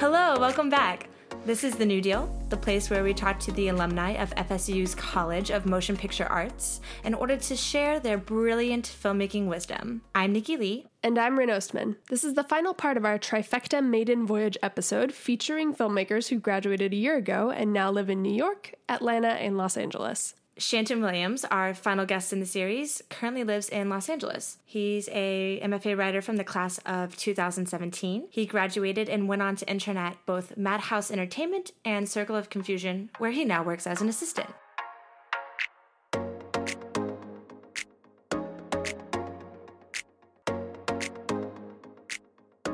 Hello, welcome back. This is The New Deal, the place where we talk to the alumni of FSU's College of Motion Picture Arts in order to share their brilliant filmmaking wisdom. I'm Nikki Lee. And I'm Rin Ostman. This is the final part of our Trifecta Maiden Voyage episode featuring filmmakers who graduated a year ago and now live in New York, Atlanta, and Los Angeles. Shandton Williams, our final guest in the series, currently lives in Los Angeles. He's a MFA writer from the class of 2017. He graduated and went on to intern at both Madhouse Entertainment and Circle of Confusion, where he now works as an assistant.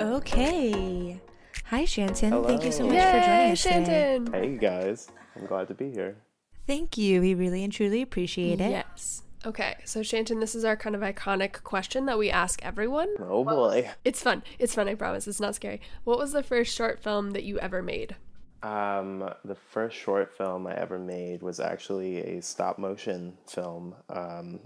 Okay. Hi, Shandton. Hello. Thank you so much Yay, for joining us today. Shandton! Hey guys, I'm glad to be here. Thank you. We really and truly appreciate it. Yes. Okay, so Shandton, this is our kind of iconic question that we ask everyone. Oh boy. It's fun. It's fun, I promise. It's not scary. What was the first short film that you ever made? Um, the first short film I ever made was actually a stop motion film. Um,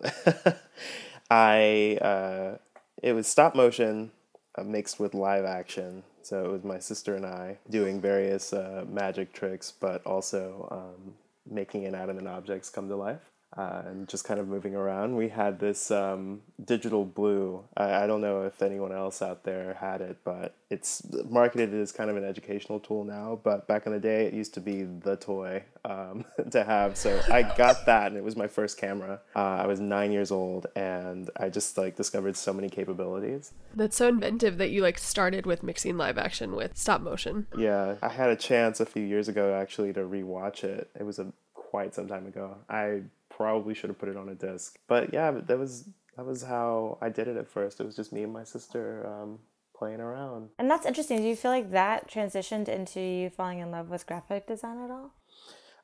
I uh, it was stop motion uh, mixed with live action. So it was my sister and I doing various uh, magic tricks, but also um, making inanimate objects come to life. Uh, and just kind of moving around. We had this um, digital blue. I, I don't know if anyone else out there had it, but it's marketed as kind of an educational tool now. But back in the day, it used to be the toy um, to have. So I got that, and it was my first camera. Uh, I was nine years old, and I just like discovered so many capabilities. That's so inventive that you like started with mixing live action with stop motion. Yeah, I had a chance a few years ago actually to rewatch it. It was a quite some time ago. I probably should have put it on a disc, but yeah, that was that was how I did it at first. It was just me and my sister um, playing around. And that's interesting. Do you feel like that transitioned into you falling in love with graphic design at all?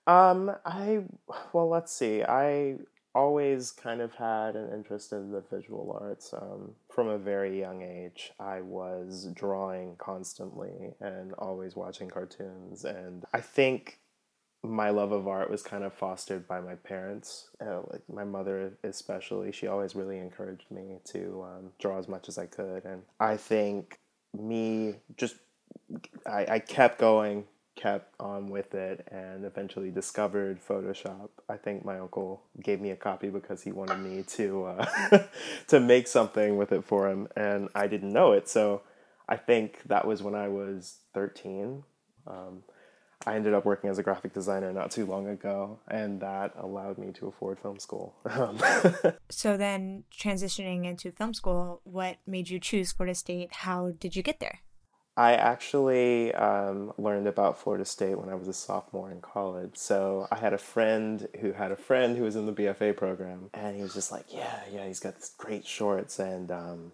Um, I well, let's see. I always kind of had an interest in the visual arts. Um, from a very young age, I was drawing constantly and always watching cartoons. And I think my love of art was kind of fostered by my parents, uh, like my mother especially. She always really encouraged me to um, draw as much as I could, and I think me just I, I kept going, kept on with it, and eventually discovered Photoshop. I think my uncle gave me a copy because he wanted me to uh, to make something with it for him, and I didn't know it. So I think that was when I was thirteen. Um, I ended up working as a graphic designer not too long ago, and that allowed me to afford film school. Um, So then, transitioning into film school, what made you choose Florida State? How did you get there? I actually um, learned about Florida State when I was a sophomore in college. So I had a friend who had a friend who was in the BFA program, and he was just like, "Yeah, yeah, he's got these great shorts," and um,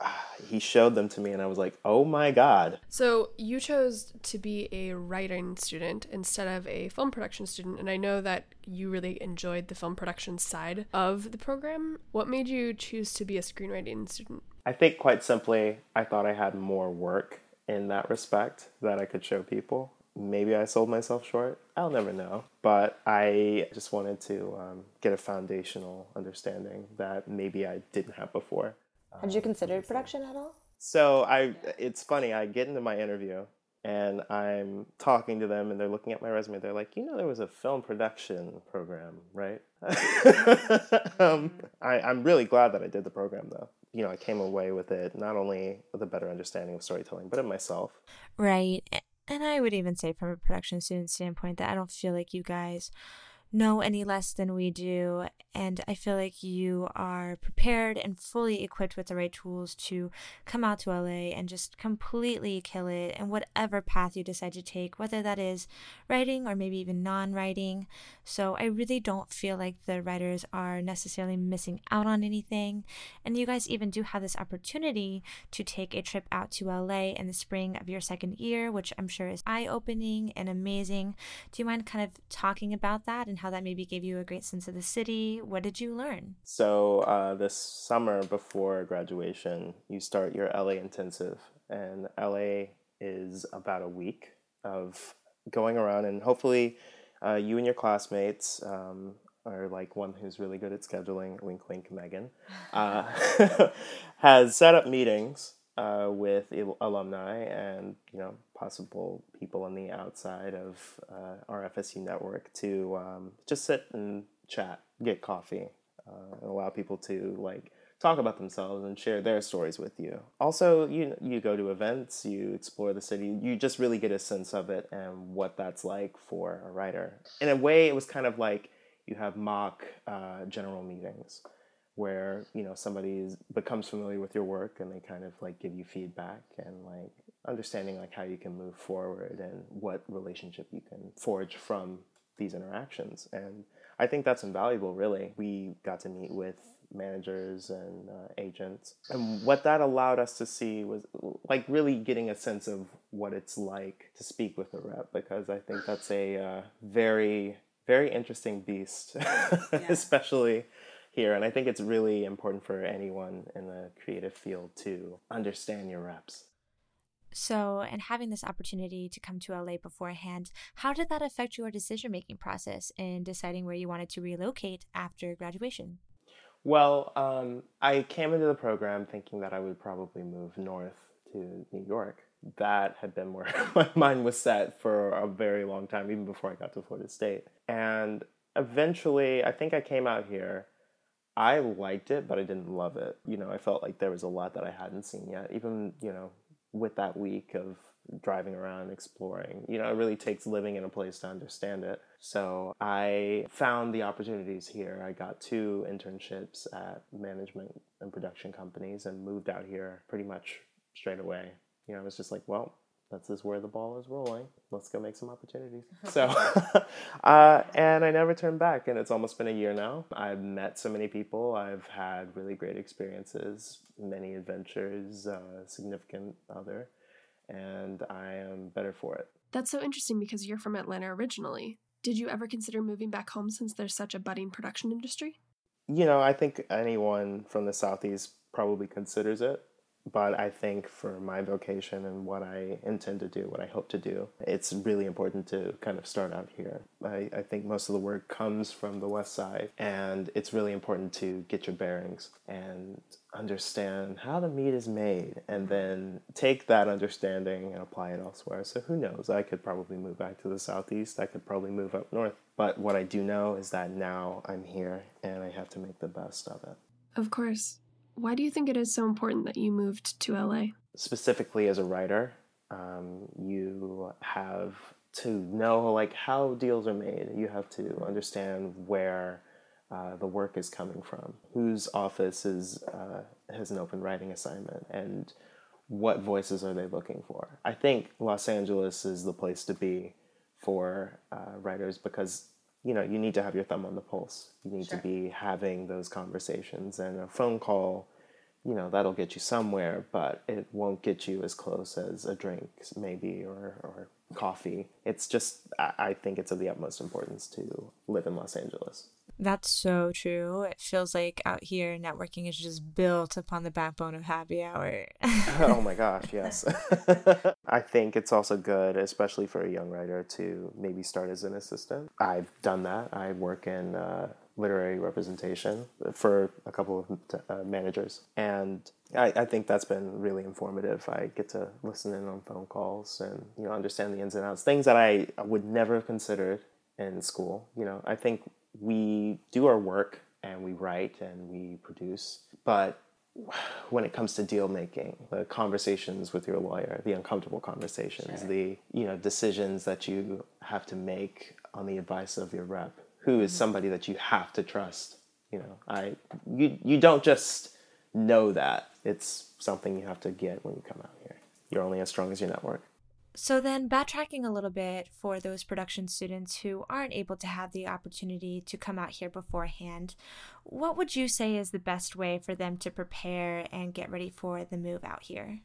he showed them to me, and I was like, "Oh my god!" So you chose to be a writing student instead of a film production student, and I know that you really enjoyed the film production side of the program. What made you choose to be a screenwriting student? I think quite simply, I thought I had more work in that respect that I could show people. Maybe I sold myself short. I'll never know. But I just wanted to um, get a foundational understanding that maybe I didn't have before. Had you considered production at all? So I, it's funny. I get into my interview and I'm talking to them, and they're looking at my resume. They're like, "You know, there was a film production program, right?" um, I, I'm really glad that I did the program, though. You know, I came away with it not only with a better understanding of storytelling, but of myself. Right. And I would even say, from a production student standpoint, that I don't feel like you guys know any less than we do. And I feel like you are prepared and fully equipped with the right tools to come out to LA and just completely kill it in whatever path you decide to take, whether that is writing or maybe even non writing. So I really don't feel like the writers are necessarily missing out on anything. And you guys even do have this opportunity to take a trip out to LA in the spring of your second year, which I'm sure is eye opening and amazing. Do you mind kind of talking about that and how that maybe gave you a great sense of the city? What did you learn? So uh, this summer before graduation, you start your LA intensive, and LA is about a week of going around, and hopefully, uh, you and your classmates. Um, or like one who's really good at scheduling, wink, wink, Megan, uh, has set up meetings uh, with alumni and you know possible people on the outside of uh, our FSU network to um, just sit and chat, get coffee, uh, and allow people to like talk about themselves and share their stories with you. Also, you you go to events, you explore the city, you just really get a sense of it and what that's like for a writer. In a way, it was kind of like you have mock uh, general meetings where you know somebody becomes familiar with your work and they kind of like give you feedback and like understanding like how you can move forward and what relationship you can forge from these interactions. And i think that's invaluable really. We got to meet with managers and uh, agents. And what that allowed us to see was like really getting a sense of what it's like to speak with a rep because i think that's a uh, very very interesting beast yeah. especially here. And I think it's really important for anyone in the creative field to understand your reps. So, and having this opportunity to come to LA beforehand, how did that affect your decision making process in deciding where you wanted to relocate after graduation? Well, um, I came into the program thinking that I would probably move north to New York. That had been where my mind was set for a very long time, even before I got to Florida State. And eventually, I think I came out here I liked it, but I didn't love it. You know, I felt like there was a lot that I hadn't seen yet. Even, you know, with that week of driving around, exploring, you know, it really takes living in a place to understand it. So I found the opportunities here. I got two internships at management and production companies and moved out here pretty much straight away. You know, I was just like, well, this is where the ball is rolling. Let's go make some opportunities. So, uh, and I never turned back. And it's almost been a year now. I've met so many people. I've had really great experiences, many adventures, uh, significant other, and I am better for it. That's so interesting because you're from Atlanta originally. Did you ever consider moving back home since there's such a budding production industry? You know, I think anyone from the Southeast probably considers it but I think for my vocation and what I intend to do, what I hope to do, it's really important to kind of start out here. I, I think most of the work comes from the West Side, and it's really important to get your bearings and understand how the meat is made, and then take that understanding and apply it elsewhere. So who knows? I could probably move back to the Southeast, I could probably move up north. But what I do know is that now I'm here and I have to make the best of it. Of course. Why do you think it is so important that you moved to LA? Specifically, as a writer, um, you have to know like how deals are made. You have to understand where uh, the work is coming from, whose office is uh, has an open writing assignment, and what voices are they looking for. I think Los Angeles is the place to be for uh, writers because you know you need to have your thumb on the pulse. You need sure. to be having those conversations and a phone call you know that'll get you somewhere but it won't get you as close as a drink maybe or, or coffee. It's just i think it's of the utmost importance to live in los angeles that's so true. It feels like out here, networking is just built upon the backbone of happy hour. oh my gosh, yes. I think it's also good, especially for a young writer, to maybe start as an assistant. I've done that. I work in uh, literary representation for a couple of uh, managers. And I, I, think that's been really informative. I get to listen in on phone calls and you know understand the ins and outs, things that I would never have considered in school. You know, I think we do our work and we write and we produce, but when it comes to deal making, the conversations with your lawyer, the uncomfortable conversations, sure. the you know decisions that you have to make on the advice of your rep, who is mm-hmm. somebody that you have to trust. You know, I you you don't just know that. It's something you have to get when you come out here. You're only as strong as your network. So, then backtracking a little bit for those production students who aren't able to have the opportunity to come out here beforehand, what would you say is the best way for them to prepare and get ready for the move out here?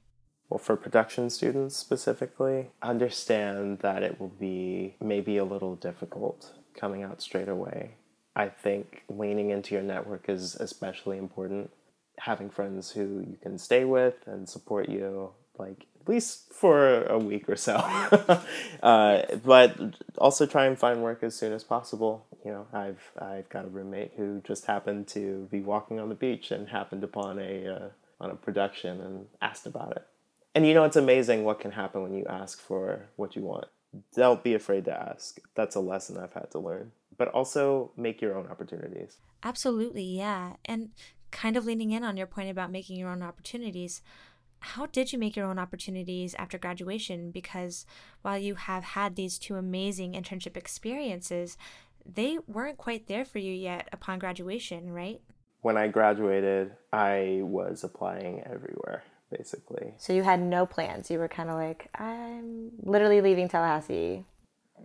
Well, for production students specifically, understand that it will be maybe a little difficult coming out straight away. I think leaning into your network is especially important. Having friends who you can stay with and support you, like at least for a week or so. uh, but also try and find work as soon as possible. You know, I've I've got a roommate who just happened to be walking on the beach and happened upon a uh, on a production and asked about it. And you know, it's amazing what can happen when you ask for what you want. Don't be afraid to ask. That's a lesson I've had to learn. But also make your own opportunities. Absolutely, yeah. And kind of leaning in on your point about making your own opportunities, how did you make your own opportunities after graduation? Because while you have had these two amazing internship experiences, they weren't quite there for you yet upon graduation, right? When I graduated, I was applying everywhere, basically. So you had no plans. You were kind of like, I'm literally leaving Tallahassee.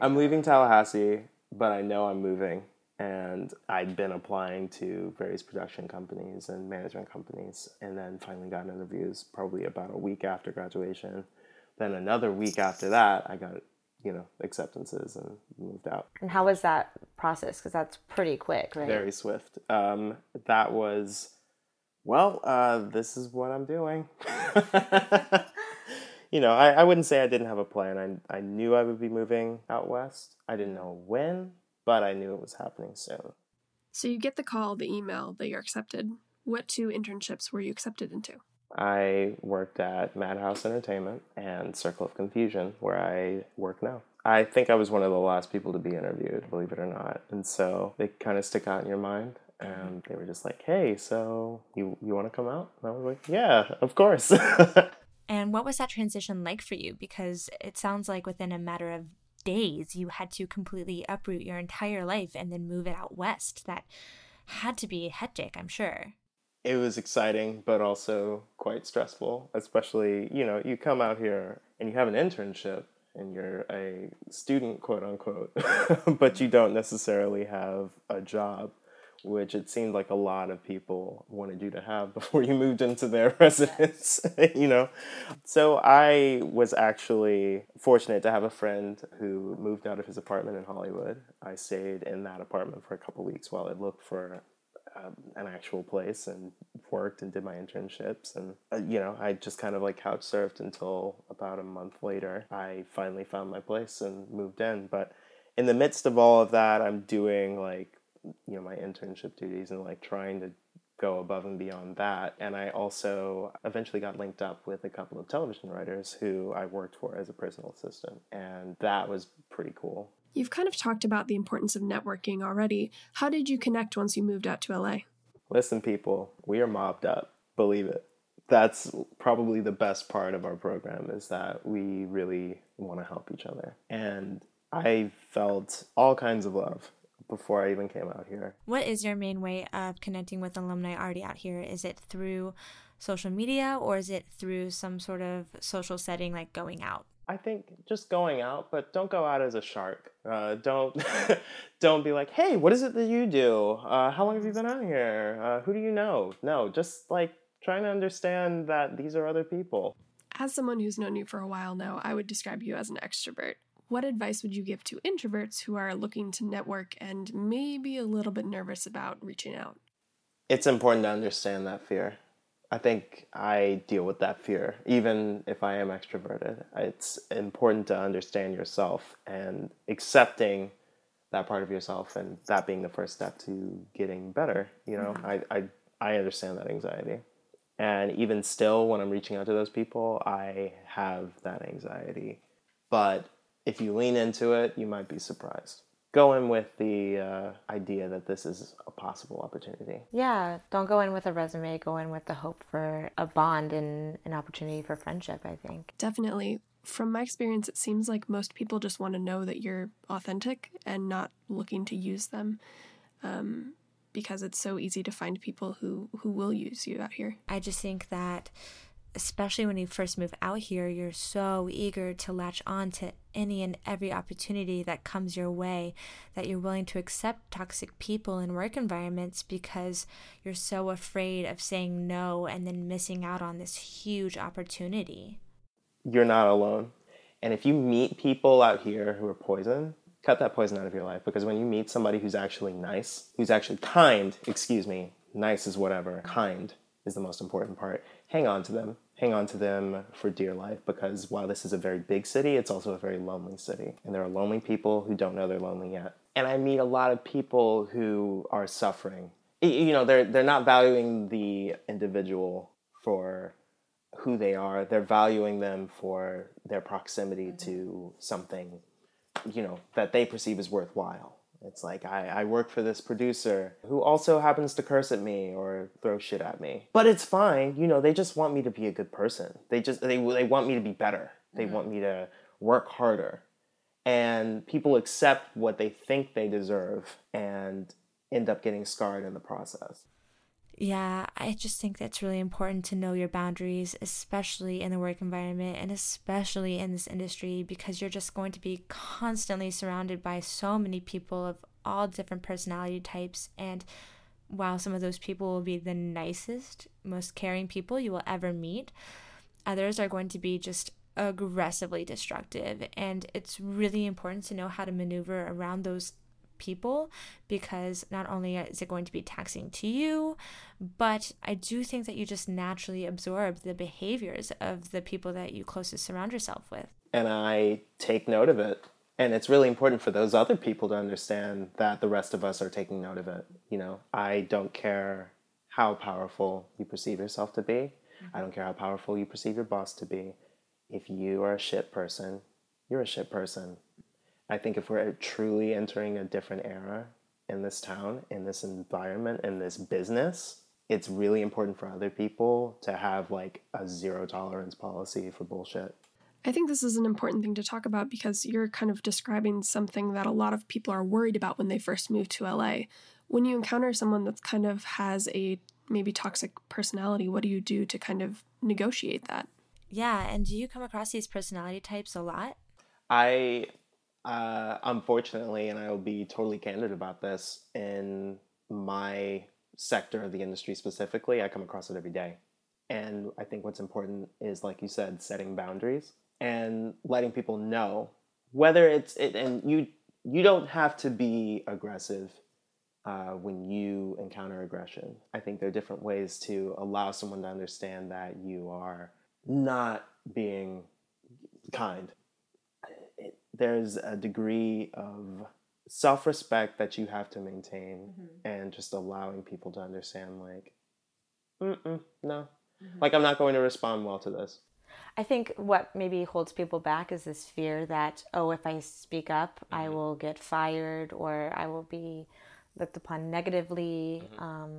I'm leaving Tallahassee, but I know I'm moving and I'd been applying to various production companies and management companies, and then finally got interviews probably about a week after graduation. Then another week after that, I got you know acceptances and moved out. And how was that process? Because that's pretty quick, right? Very swift. Um, that was well. Uh, this is what I'm doing. you know, I, I wouldn't say I didn't have a plan. I I knew I would be moving out west. I didn't know when but I knew it was happening soon. So you get the call, the email that you're accepted. What two internships were you accepted into? I worked at Madhouse Entertainment and Circle of Confusion, where I work now. I think I was one of the last people to be interviewed, believe it or not. And so they kind of stick out in your mind. And they were just like, hey, so you, you want to come out? And I was like, yeah, of course. and what was that transition like for you? Because it sounds like within a matter of days you had to completely uproot your entire life and then move it out west. That had to be hectic, I'm sure. It was exciting, but also quite stressful, especially, you know, you come out here and you have an internship and you're a student, quote unquote, but you don't necessarily have a job which it seemed like a lot of people wanted you to have before you moved into their residence, you know. So I was actually fortunate to have a friend who moved out of his apartment in Hollywood. I stayed in that apartment for a couple weeks while I looked for um, an actual place and worked and did my internships and uh, you know i just kind of like couch surfed until about a month later i finally found my place and moved in but in the midst of all of that i'm doing like you know my internship duties and like trying to go above and beyond that. And I also eventually got linked up with a couple of television writers who I worked for as a personal assistant. And that was pretty cool. You've kind of talked about the importance of networking already. How did you connect once you moved out to LA? Listen, people, we are mobbed up. Believe it. That's probably the best part of our program is that we really want to help each other. And I felt all kinds of love before I even came out here. What is your main way of connecting with alumni already out here? Is it through social media or is it through some sort of social setting like going out? I think just going out, but don't go out as a shark. Uh, don't don't be like, hey, what is it that you do? Uh, how long have you been out here? Uh, who do you know? No, just like trying to understand that these are other people. As someone who's known you for a while now, I would describe you as an extrovert. What advice would you give to introverts who are looking to network and maybe a little bit nervous about reaching out? It's important to understand that fear. I think I deal with that fear, even if I am extroverted. It's important to understand yourself and accepting that part of yourself, and that being the first step to getting better. You know, mm-hmm. I, I, I understand that anxiety. And even still, when I'm reaching out to those people, I have that anxiety. But if you lean into it, you might be surprised. Go in with the uh, idea that this is a possible opportunity. Yeah, don't go in with a resume. Go in with the hope for a bond and an opportunity for friendship, I think. Definitely. From my experience, it seems like most people just want to know that you're authentic and not looking to use them. Um, because it's so easy to find people who, who will use you out here. I just think that especially when you first move out here, you're so eager to latch on to any and every opportunity that comes your way that you're willing to accept toxic people in work environments because you're so afraid of saying no and then missing out on this huge opportunity. You're not alone. And if you meet people out here who are poison, cut that poison out of your life because when you meet somebody who's actually nice, who's actually kind, excuse me, nice is whatever, kind is the most important part hang on to them. Hang on to them for dear life because while this is a very big city, it's also a very lonely city. And there are lonely people who don't know they're lonely yet. And I meet a lot of people who are suffering. You know, they're, they're not valuing the individual for who they are. They're valuing them for their proximity to something, you know, that they perceive as worthwhile. It's like I, I work for this producer who also happens to curse at me or throw shit at me. But it's fine, you know, they just want me to be a good person. They just they they want me to be better. They want mm-hmm. me to work harder. And people accept what they think they deserve and end up getting scarred in the process. Yeah, I just think that's really important to know your boundaries, especially in the work environment and especially in this industry, because you're just going to be constantly surrounded by so many people of all different personality types. And while some of those people will be the nicest, most caring people you will ever meet, others are going to be just aggressively destructive. And it's really important to know how to maneuver around those people because not only is it going to be taxing to you, but I do think that you just naturally absorb the behaviors of the people that you closest surround yourself with. And I take note of it. And it's really important for those other people to understand that the rest of us are taking note of it. You know, I don't care how powerful you perceive yourself to be. Mm-hmm. I don't care how powerful you perceive your boss to be. If you are a shit person, you're a shit person. I think if we're truly entering a different era in this town, in this environment, in this business, it's really important for other people to have like a zero tolerance policy for bullshit. I think this is an important thing to talk about because you're kind of describing something that a lot of people are worried about when they first move to LA. When you encounter someone that kind of has a maybe toxic personality, what do you do to kind of negotiate that? Yeah, and do you come across these personality types a lot? I uh, unfortunately, and I will be totally candid about this, in my sector of the industry specifically, I come across it every day. And I think what's important is, like you said, setting boundaries and letting people know whether it's it, and you you don't have to be aggressive uh, when you encounter aggression. I think there are different ways to allow someone to understand that you are not being kind there's a degree of self respect that you have to maintain mm-hmm. and just allowing people to understand, like, Mm-mm, no, mm-hmm. like, I'm not going to respond well to this. I think what maybe holds people back is this fear that, oh, if I speak up, mm-hmm. I will get fired or I will be looked upon negatively. Mm-hmm. Um,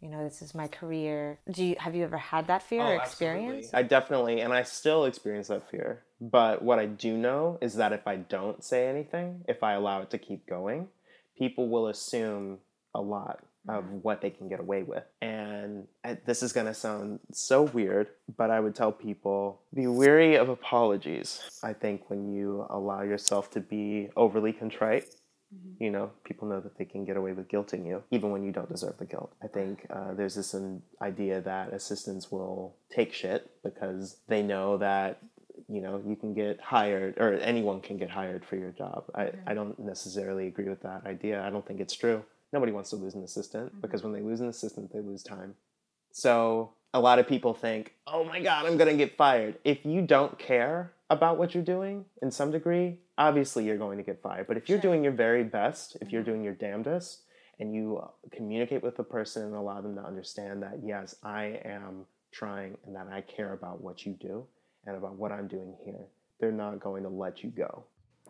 you know this is my career. Do you have you ever had that fear oh, or experience absolutely. i definitely and i still experience that fear. But what i do know is that if i don't say anything if i allow it to keep going people will assume a lot of mm-hmm. what they can get away with. And this is going to sound so weird but i would tell people be wary of apologies. I think when you allow yourself to be overly contrite Mm-hmm. You know, people know that they can get away with guilting you, even when you don't deserve the guilt. I think uh, there's this idea that assistants will take shit because they know that you know you can get hired or anyone can get hired for your job. I, mm-hmm. I don't necessarily agree with that idea. I don't think it's true. Nobody wants to lose an assistant mm-hmm. because when they lose an assistant, they lose time. So a lot of people think, oh my God, I'm going to get fired. If you don't care about what you're doing in some degree, obviously you're going to get fired. But if you're sure. doing your very best, if you're mm-hmm. doing your damnedest, and you communicate with the person and allow them to understand that, yes, I am trying and that I care about what you do and about what I'm doing here, they're not going to let you go.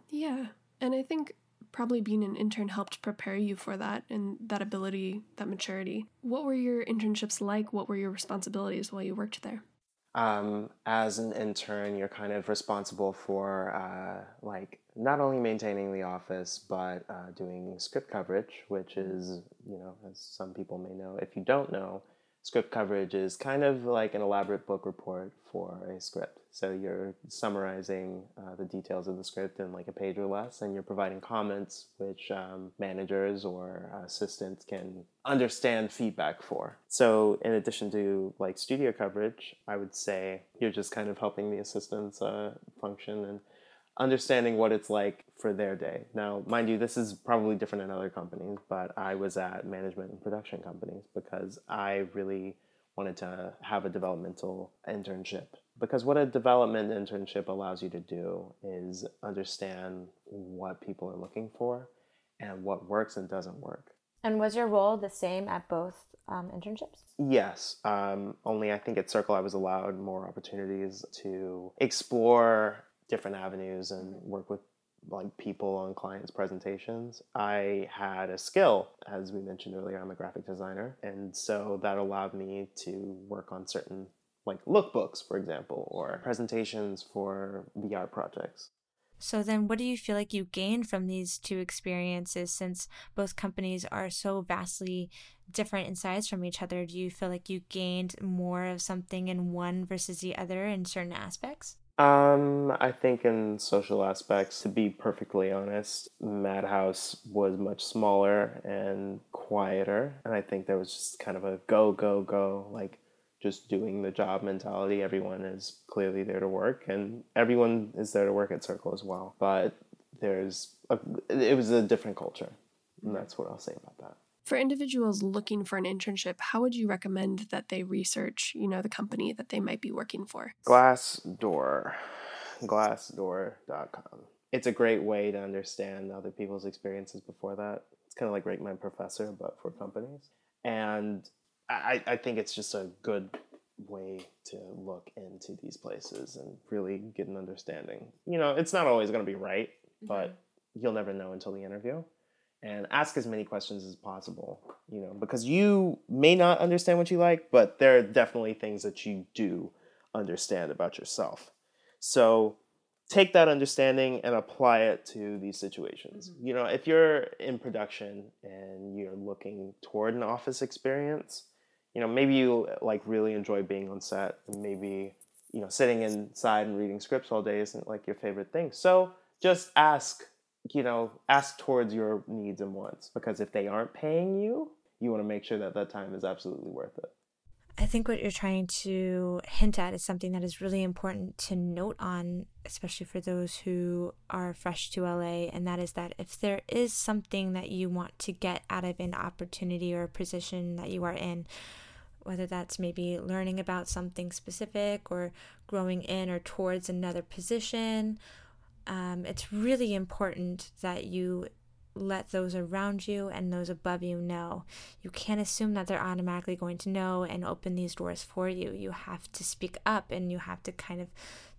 Yeah. And I think probably being an intern helped prepare you for that and that ability, that maturity. What were your internships like? What were your responsibilities while you worked there? um, as an intern, you're kind of responsible for uh, like not only maintaining the office but uh, doing script coverage, which is you know as some people may know. If you don't know, script coverage is kind of like an elaborate book report for a script. So you're summarizing uh, the details of the script in like a page or less, and you're providing comments which um, managers or assistants can understand feedback for. So in addition to like studio coverage, I would say you're just kind of helping the assistants uh, function and understanding what it's like for their day. Now, mind you, this is probably different in other companies, but I was at management and production companies because I really wanted to have a developmental internship. Because what a development internship allows you to do is understand what people are looking for and what works and doesn't work. And was your role the same at both um, internships? Yes, um, only I think at Circle I was allowed more opportunities to explore different avenues and work with like people on clients' presentations. I had a skill, as we mentioned earlier, I'm a graphic designer, and so that allowed me to work on certain like lookbooks, for example, or presentations for VR projects. So then what do you feel like you gained from these two experiences since both companies are so vastly different in size from each other? Do you feel like you gained more of something in one versus the other in certain aspects? Um, I think in social aspects, to be perfectly honest, Madhouse was much smaller and quieter, and I think there was just kind of a go, go, go, like just doing the job mentality. Everyone is clearly there to work, and everyone is there to work at Circle as well. But there's a, it was a different culture, and that's what I'll say about that. For individuals looking for an internship, how would you recommend that they research, you know, the company that they might be working for? Glassdoor, glassdoor.com. It's a great way to understand other people's experiences before that. It's kind of like Rate My Professor, but for companies. And I, I think it's just a good way to look into these places and really get an understanding. You know, it's not always going to be right, but mm-hmm. you'll never know until the interview. And ask as many questions as possible, you know, because you may not understand what you like, but there are definitely things that you do understand about yourself. So take that understanding and apply it to these situations. Mm-hmm. You know, if you're in production and you're looking toward an office experience, you know, maybe you like really enjoy being on set, and maybe you know, sitting inside and reading scripts all day isn't like your favorite thing. So just ask, you know, ask towards your needs and wants because if they aren't paying you, you want to make sure that that time is absolutely worth it. I think what you're trying to hint at is something that is really important to note on, especially for those who are fresh to LA, and that is that if there is something that you want to get out of an opportunity or a position that you are in, whether that's maybe learning about something specific or growing in or towards another position. Um, it's really important that you let those around you and those above you know. You can't assume that they're automatically going to know and open these doors for you. You have to speak up and you have to kind of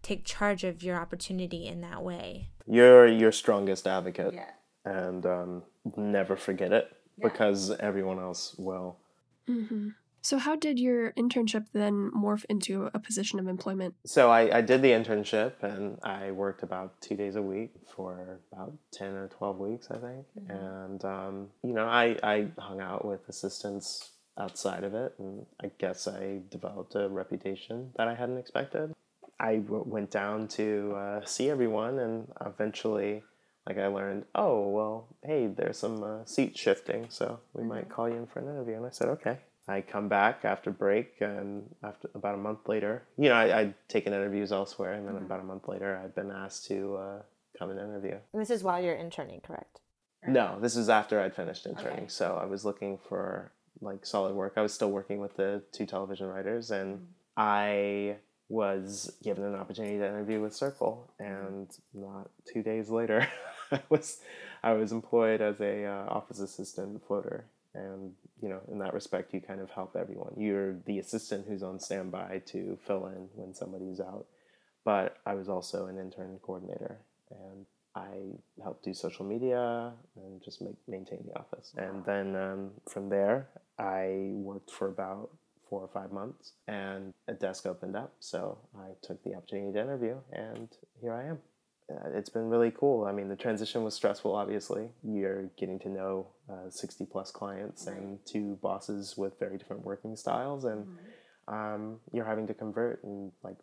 take charge of your opportunity in that way. You're your strongest advocate. Yeah. And um, never forget it yeah. because everyone else will. Mm-hmm. So, how did your internship then morph into a position of employment? So, I, I did the internship and I worked about two days a week for about 10 or 12 weeks, I think. Mm-hmm. And, um, you know, I, I hung out with assistants outside of it, and I guess I developed a reputation that I hadn't expected. I w- went down to uh, see everyone, and eventually, like I learned, oh well, hey, there's some uh, seat shifting, so we mm-hmm. might call you in for an interview. And I said, okay. I come back after break, and after about a month later, you know, I, I'd taken interviews elsewhere, and then mm-hmm. about a month later, I'd been asked to uh, come and interview. And this is while you're interning, correct? No, this is after I'd finished interning. Okay. So I was looking for like solid work. I was still working with the two television writers, and mm-hmm. I was given an opportunity to interview with Circle, and not two days later, I was I was employed as a uh, office assistant floater and you know in that respect you kind of help everyone. You're the assistant who's on standby to fill in when somebody's out. But i was also an intern coordinator and i helped do social media and just make, maintain the office. And then um, from there i worked for about four or five months and a desk opened up. So i took the opportunity to interview and here i am uh, it's been really cool. I mean, the transition was stressful, obviously. You're getting to know uh, 60 plus clients right. and two bosses with very different working styles, and mm-hmm. um, you're having to convert and like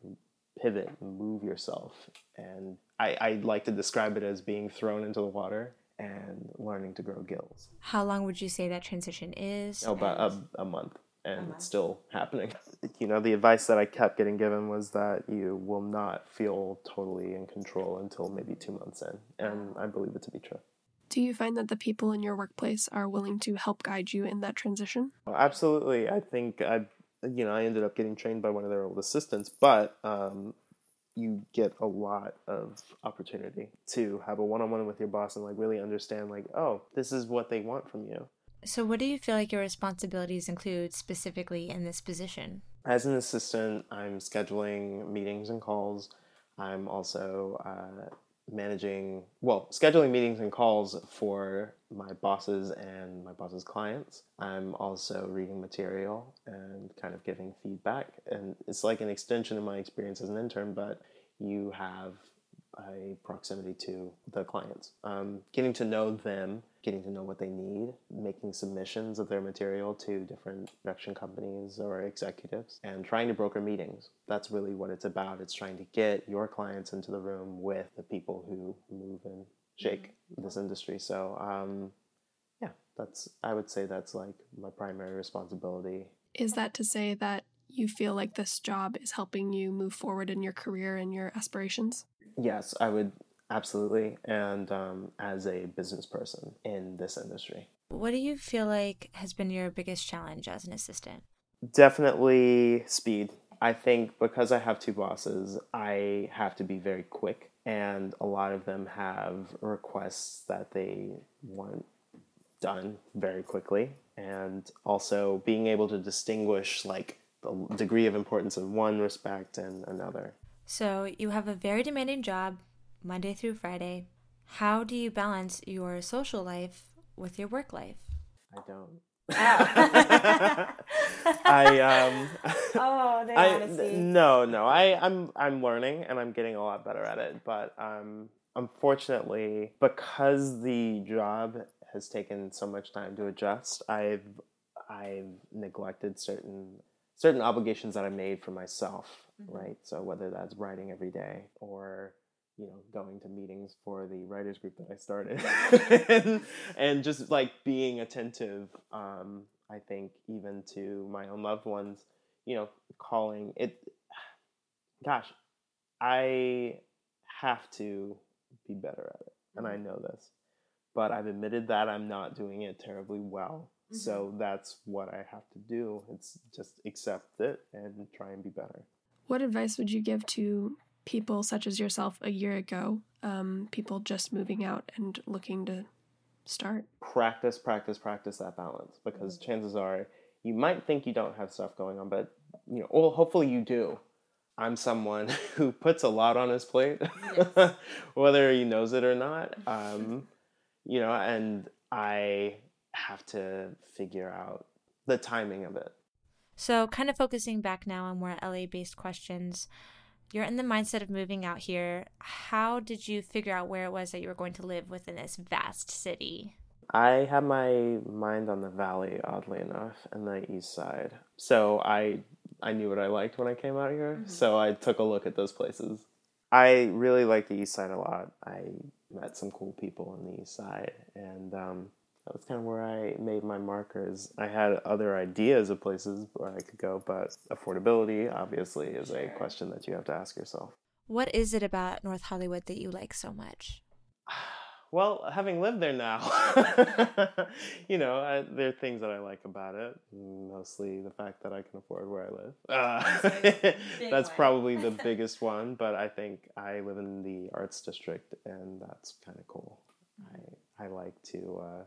pivot and move yourself. And I, I like to describe it as being thrown into the water and learning to grow gills. How long would you say that transition is? Oh, about a, a month and it's still happening. You know, the advice that I kept getting given was that you will not feel totally in control until maybe two months in, and I believe it to be true. Do you find that the people in your workplace are willing to help guide you in that transition? Absolutely. I think I, you know, I ended up getting trained by one of their old assistants, but um, you get a lot of opportunity to have a one-on-one with your boss and like really understand like, oh, this is what they want from you So, what do you feel like your responsibilities include specifically in this position? As an assistant, I'm scheduling meetings and calls. I'm also uh, managing, well, scheduling meetings and calls for my bosses and my boss's clients. I'm also reading material and kind of giving feedback. And it's like an extension of my experience as an intern, but you have a proximity to the clients. Um, getting to know them, getting to know what they need, making submissions of their material to different production companies or executives, and trying to broker meetings. That's really what it's about. It's trying to get your clients into the room with the people who move and shake mm-hmm. this industry. So, um, yeah, that's I would say that's like my primary responsibility. Is that to say that you feel like this job is helping you move forward in your career and your aspirations? Yes, I would absolutely. And um, as a business person in this industry. What do you feel like has been your biggest challenge as an assistant? Definitely speed. I think because I have two bosses, I have to be very quick, and a lot of them have requests that they want done very quickly. And also being able to distinguish like the degree of importance of one respect and another. So you have a very demanding job, Monday through Friday. How do you balance your social life with your work life? I don't. I um Oh, the I, honesty. no, no. I I'm I'm learning and I'm getting a lot better at it, but um unfortunately because the job has taken so much time to adjust, I've I've neglected certain certain obligations that I made for myself, mm-hmm. right? So whether that's writing every day or you know going to meetings for the writers group that I started, and, and, just like being attentive, um, I think even to my own loved ones, you know, calling it. Gosh, I have to be better at it, and I mm-hmm. know this, but I've admitted that I'm not doing it terribly well Mm-hmm. So that's what I have to do. It's just accept it and try and be better. What advice would you give to people such as yourself a year ago, um, people just moving out and looking to start? Practice, practice, practice that balance because mm-hmm. chances are you might think you don't have stuff going on, but you know, well, hopefully you do. I'm someone who puts a lot on his plate, yes. whether he knows it or not. Um, you know, and I have to figure out the timing of it. So, kind of focusing back now on more LA based questions, you're in the mindset of moving out here. How did you figure out where it was that you were going to live within this vast city? I had my mind on the valley, oddly enough, and the east side. So I I knew what I liked when I came out here. Mm-hmm. So I took a look at those places. I really like the east side a lot. I met some cool people on the east side, and um, that was kind of where I made my markers. I had other ideas of places where I could go, but affordability obviously is a question that you have to ask yourself. What is it about North Hollywood that you like so much? Well, having lived there now, you know, I, there are things that I like about it. Mostly the fact that I can afford where I live. Uh, that's probably the biggest one, but I think I live in the arts district, and that's kind of cool. I I like to. Uh,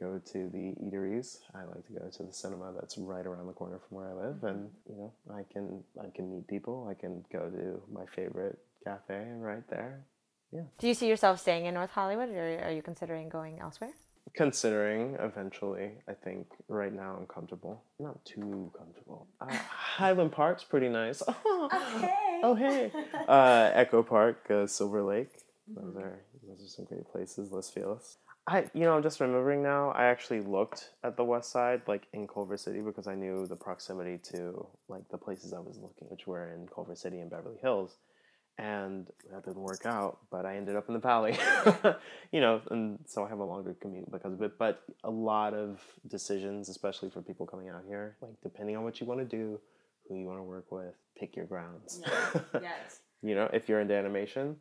go to the eateries. I like to go to the cinema that's right around the corner from where I live, and you know, I can I can meet people. I can go to my favorite cafe right there. Yeah. Do you see yourself staying in North Hollywood, or are you considering going elsewhere? Considering eventually, I think right now I'm comfortable. Not too comfortable. Uh, Highland Park's pretty nice. Oh, hey. Oh hey. Uh, Echo Park, uh, Silver Lake. Those are those are some great places. Los Feliz. I, you know, I'm just remembering now. I actually looked at the west side, like in Culver City, because I knew the proximity to like the places I was looking, which were in Culver City and Beverly Hills, and that didn't work out. But I ended up in the Valley, you know, and so I have a longer commute because of it. But a lot of decisions, especially for people coming out here, like depending on what you want to do, who you want to work with, pick your grounds. yes. you know, if you're into animation,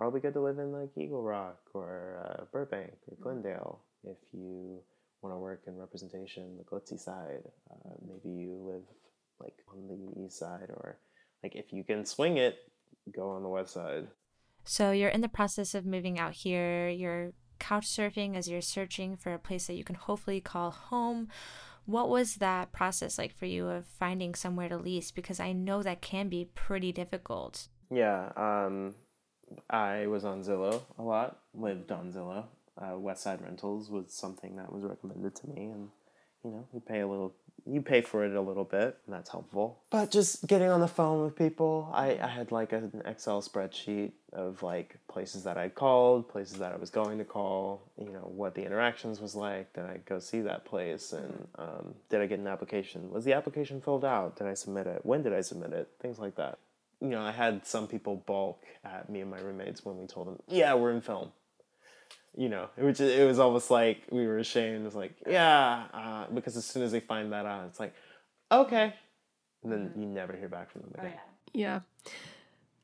probably good to live in like Eagle Rock or uh, Burbank or mm-hmm. Glendale. If you want to work in representation, the glitzy side, uh, maybe you live like on the east side, or like if you can swing it, go on the west side. So you're in the process of moving out here. You're couch surfing as you're searching for a place that you can hopefully call home. What was that process like for you of finding somewhere to lease? Because I know that can be pretty difficult. Yeah, um, I was on Zillow a lot, lived on Zillow. Uh, Westside Rentals was something that was recommended to me, and you know, you pay a little, you pay for it a little bit, and that's helpful. But just getting on the phone with people, I, I had like an Excel spreadsheet of like places that I'd called, places that I was going to call, you know, what the interactions was like. Did I go see that place? And um, did I get an application? Was the application filled out? Did I submit it? When did I submit it? Things like that. You know, I had some people balk at me and my roommates when we told them, yeah, we're in film you know, which it was almost like we were ashamed. It's like, yeah, uh, because as soon as they find that out, it's like, okay, and then you never hear back from them again. Oh, yeah. yeah.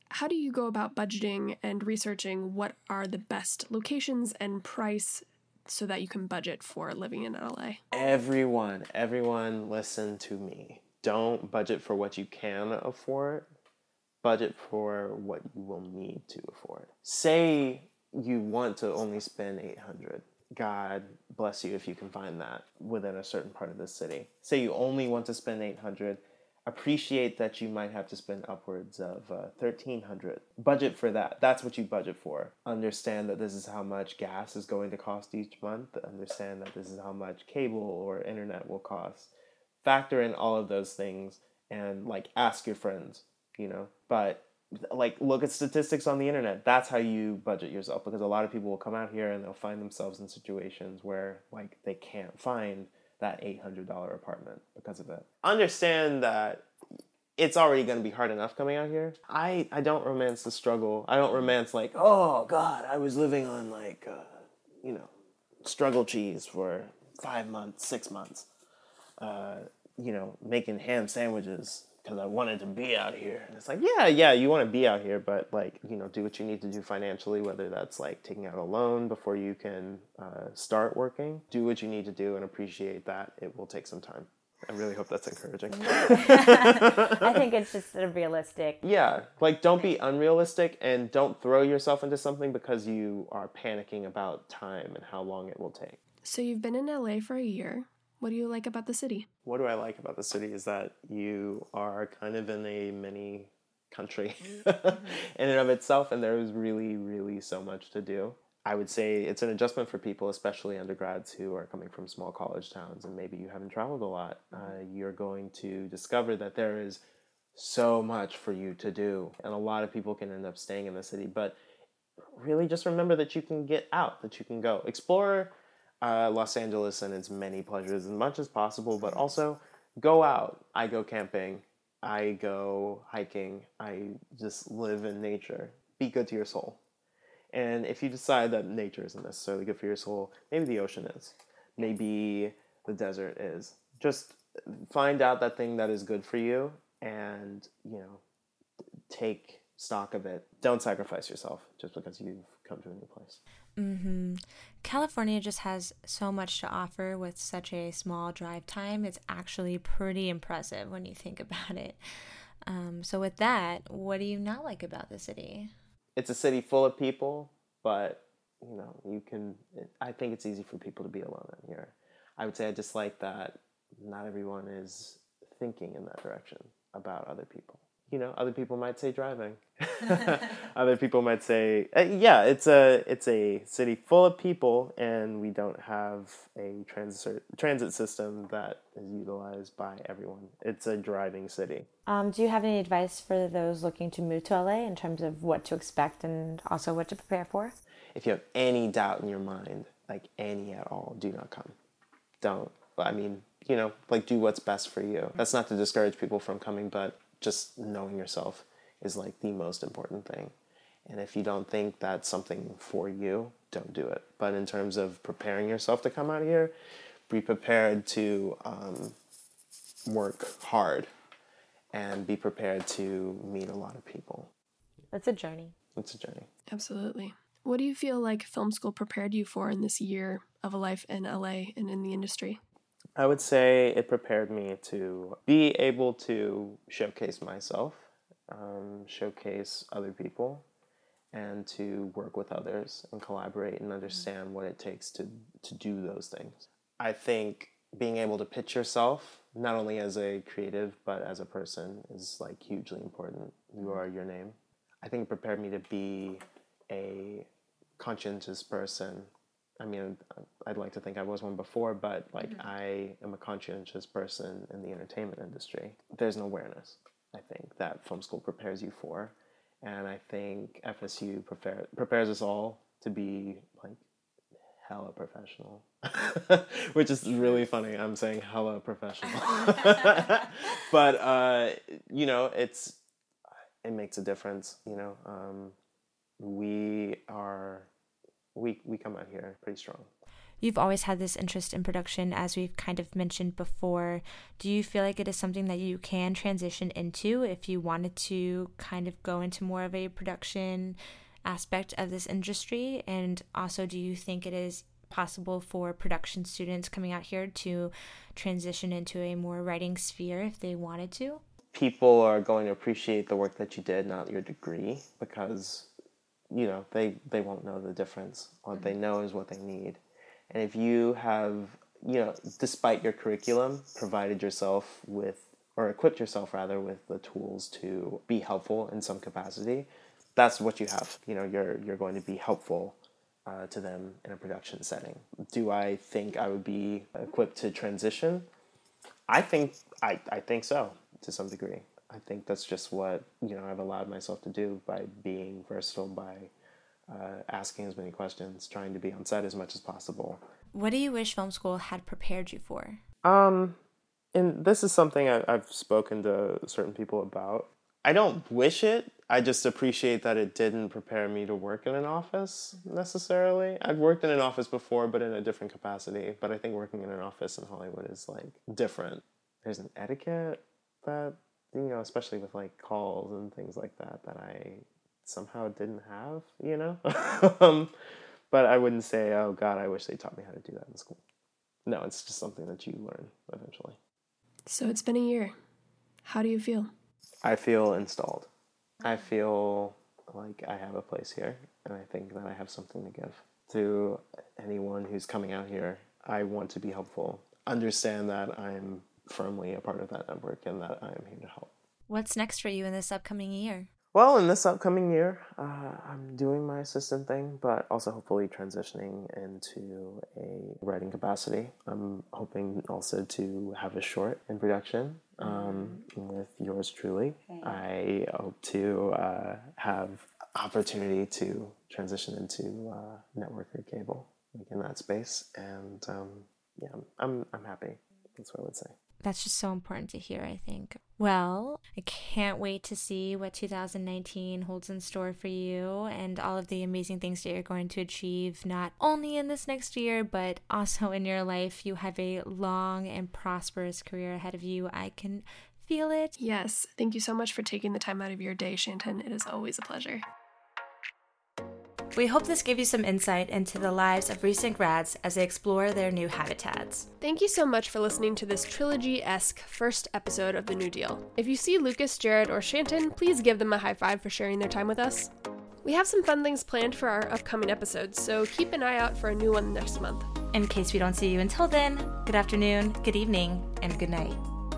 How do you go about budgeting and researching what are the best locations and price so that you can budget for living in LA? Everyone, everyone, listen to me. Don't budget for what you can afford. Budget for what you will need to afford. Say you want to only spend 800 god bless you if you can find that within a certain part of the city. Say you only want to spend 800 appreciate that you might have to spend upwards of uh, 1300 budget for that. That's what you budget for. Understand that this is how much gas is going to cost each month. Understand that this is how much cable or internet will cost. Factor in all of those things and like ask your friends you know but like look at statistics on the internet. That's how you budget yourself because a lot of people will come out here and they'll find themselves in situations where like they can't find that $800 apartment because of it. Understand that it's already going to be hard enough coming out here. I i don't romance the struggle. I don't romance like oh god i was living on like uh, you know struggle cheese for five months six months uh, you know making ham sandwiches because I wanted to be out here. And it's like, yeah, yeah, you want to be out here, but like, you know, do what you need to do financially, whether that's like taking out a loan before you can uh, start working. Do what you need to do and appreciate that it will take some time. I really hope that's encouraging. I think it's just a realistic. Yeah, like don't be unrealistic and don't throw yourself into something because you are panicking about time and how long it will take. So you've been in LA for a year. What do you like about the city? What do I like about the city is that you are kind of in a mini country mm-hmm. in and of itself, and there is really, really so much to do. I would say it's an adjustment for people, especially undergrads who are coming from small college towns and maybe you haven't traveled a lot. Uh, mm-hmm. you're going to discover that there is so much for you to do, and a lot of people can end up staying in the city. But really, just remember that you can get out, that you can go explore uh, Los Angeles and its many pleasures as much as possible, but also go out. I go camping. I go hiking. I just live in nature. Be good to your soul. And if you decide that nature isn't necessarily good for your soul, maybe the ocean is. Maybe the desert is. Just find out that thing that is good for you and, you know, take stock of it. Don't sacrifice yourself just because you've come to a new place. Mm-hmm. California just has so much to offer with such a small drive time. It's actually pretty impressive when you think about it. Um, so, with that, what do you not like about the city? It's a city full of people, but you know, you can. I think it's easy for people to be alone in here. I would say I dislike that not everyone is thinking in that direction about other people you know, other people might say driving. other people might say, uh, yeah, it's a it's a city full of people, and we don't have a transit transit system that is utilized by everyone. It's a driving city. Um, do you have any advice for those looking to move to LA in terms of what to expect and also what to prepare for? If you have any doubt in your mind, like any at all, do not come. Don't. I mean, you know, like do what's best for you. That's not to discourage people from coming, but just knowing yourself is like the most important thing. And if you don't think that's something for you, don't do it. But in terms of preparing yourself to come out here, be prepared to um, work hard and be prepared to meet a lot of people. It's a journey. It's a journey. Absolutely. What do you feel like film school prepared you for in this year of a life in LA and in the industry? I would say it prepared me to be able to showcase myself, um, showcase other people, and to work with others and collaborate and understand what it takes to, to do those things. I think being able to pitch yourself, not only as a creative, but as a person, is like hugely important. You are your name. I think it prepared me to be a conscientious person. I mean, I'd like to think I was one before, but like mm-hmm. I am a conscientious person in the entertainment industry. There's an awareness, I think, that film school prepares you for. And I think FSU prepare, prepares us all to be like hella professional, which is really funny. I'm saying hella professional, but uh, you know, it's it makes a difference. You know, um, we are we we come out here pretty strong. You've always had this interest in production, as we've kind of mentioned before. Do you feel like it is something that you can transition into if you wanted to kind of go into more of a production aspect of this industry? And also, do you think it is possible for production students coming out here to transition into a more writing sphere if they wanted to? People are going to appreciate the work that you did, not your degree, because you know they they won't know the difference. What they know is what they need and if you have, you know, despite your curriculum, provided yourself with, or equipped yourself rather with the tools to be helpful in some capacity, that's what you have. You know, you're you're going to be helpful uh, to them in a production setting. Do I think I would be equipped to transition? I think I, I think so to some degree. I think that's just what you know I've allowed myself to do by being versatile, by uh, asking as many questions, trying to be on set as much as possible. What do you wish film school had prepared you for? Um, and this is something I, I've spoken to certain people about. I don't wish it. I just appreciate that it didn't prepare me to work in an office necessarily. I've worked in an office before, but in a different capacity. But I think working in an office in Hollywood is like different. There's an etiquette that, you know, especially with like calls and things like that, that I somehow didn't have, you know? um, but I wouldn't say, oh God, I wish they taught me how to do that in school. No, it's just something that you learn eventually. So it's been a year. How do you feel? I feel installed. I feel like I have a place here, and I think that I have something to give to anyone who's coming out here. I want to be helpful. Understand that I'm firmly a part of that network and that I am here to help. What's next for you in this upcoming year? Well, in this upcoming year, uh, I'm doing my assistant thing, but also hopefully transitioning into a writing capacity. I'm hoping also to have a short in production um, mm-hmm. with yours truly. I hope to uh, have opportunity to transition into uh, network or cable, like in that space, and um, yeah, I'm I'm happy. That's what I would say that's just so important to hear, I think. Well, I can't wait to see what 2019 holds in store for you and all of the amazing things that you're going to achieve, not only in this next year, but also in your life. You have a long and prosperous career ahead of you. I can feel it. Yes. Thank you so much for taking the time out of your day, Shandton. It is always a pleasure. We hope this gave you some insight into the lives of recent grads as they explore their new habitats. Thank you so much for listening to this trilogy esque first episode of The New Deal. If you see Lucas, Jared, or Shandton, please give them a high five for sharing their time with us. We have some fun things planned for our upcoming episodes, so keep an eye out for a new one next month. In case we don't see you until then, good afternoon, good evening, and good night.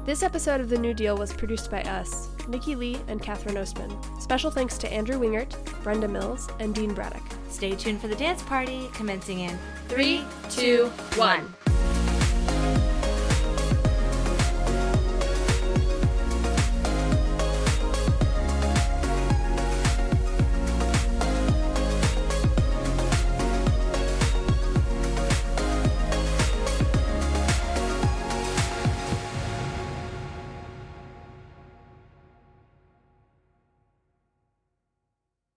This episode of The New Deal was produced by us, Nikki Lee and Catherine Ostman. Special thanks to Andrew Wingert, Brenda Mills, and Dean Braddock. Stay tuned for the dance party commencing in three, two, one.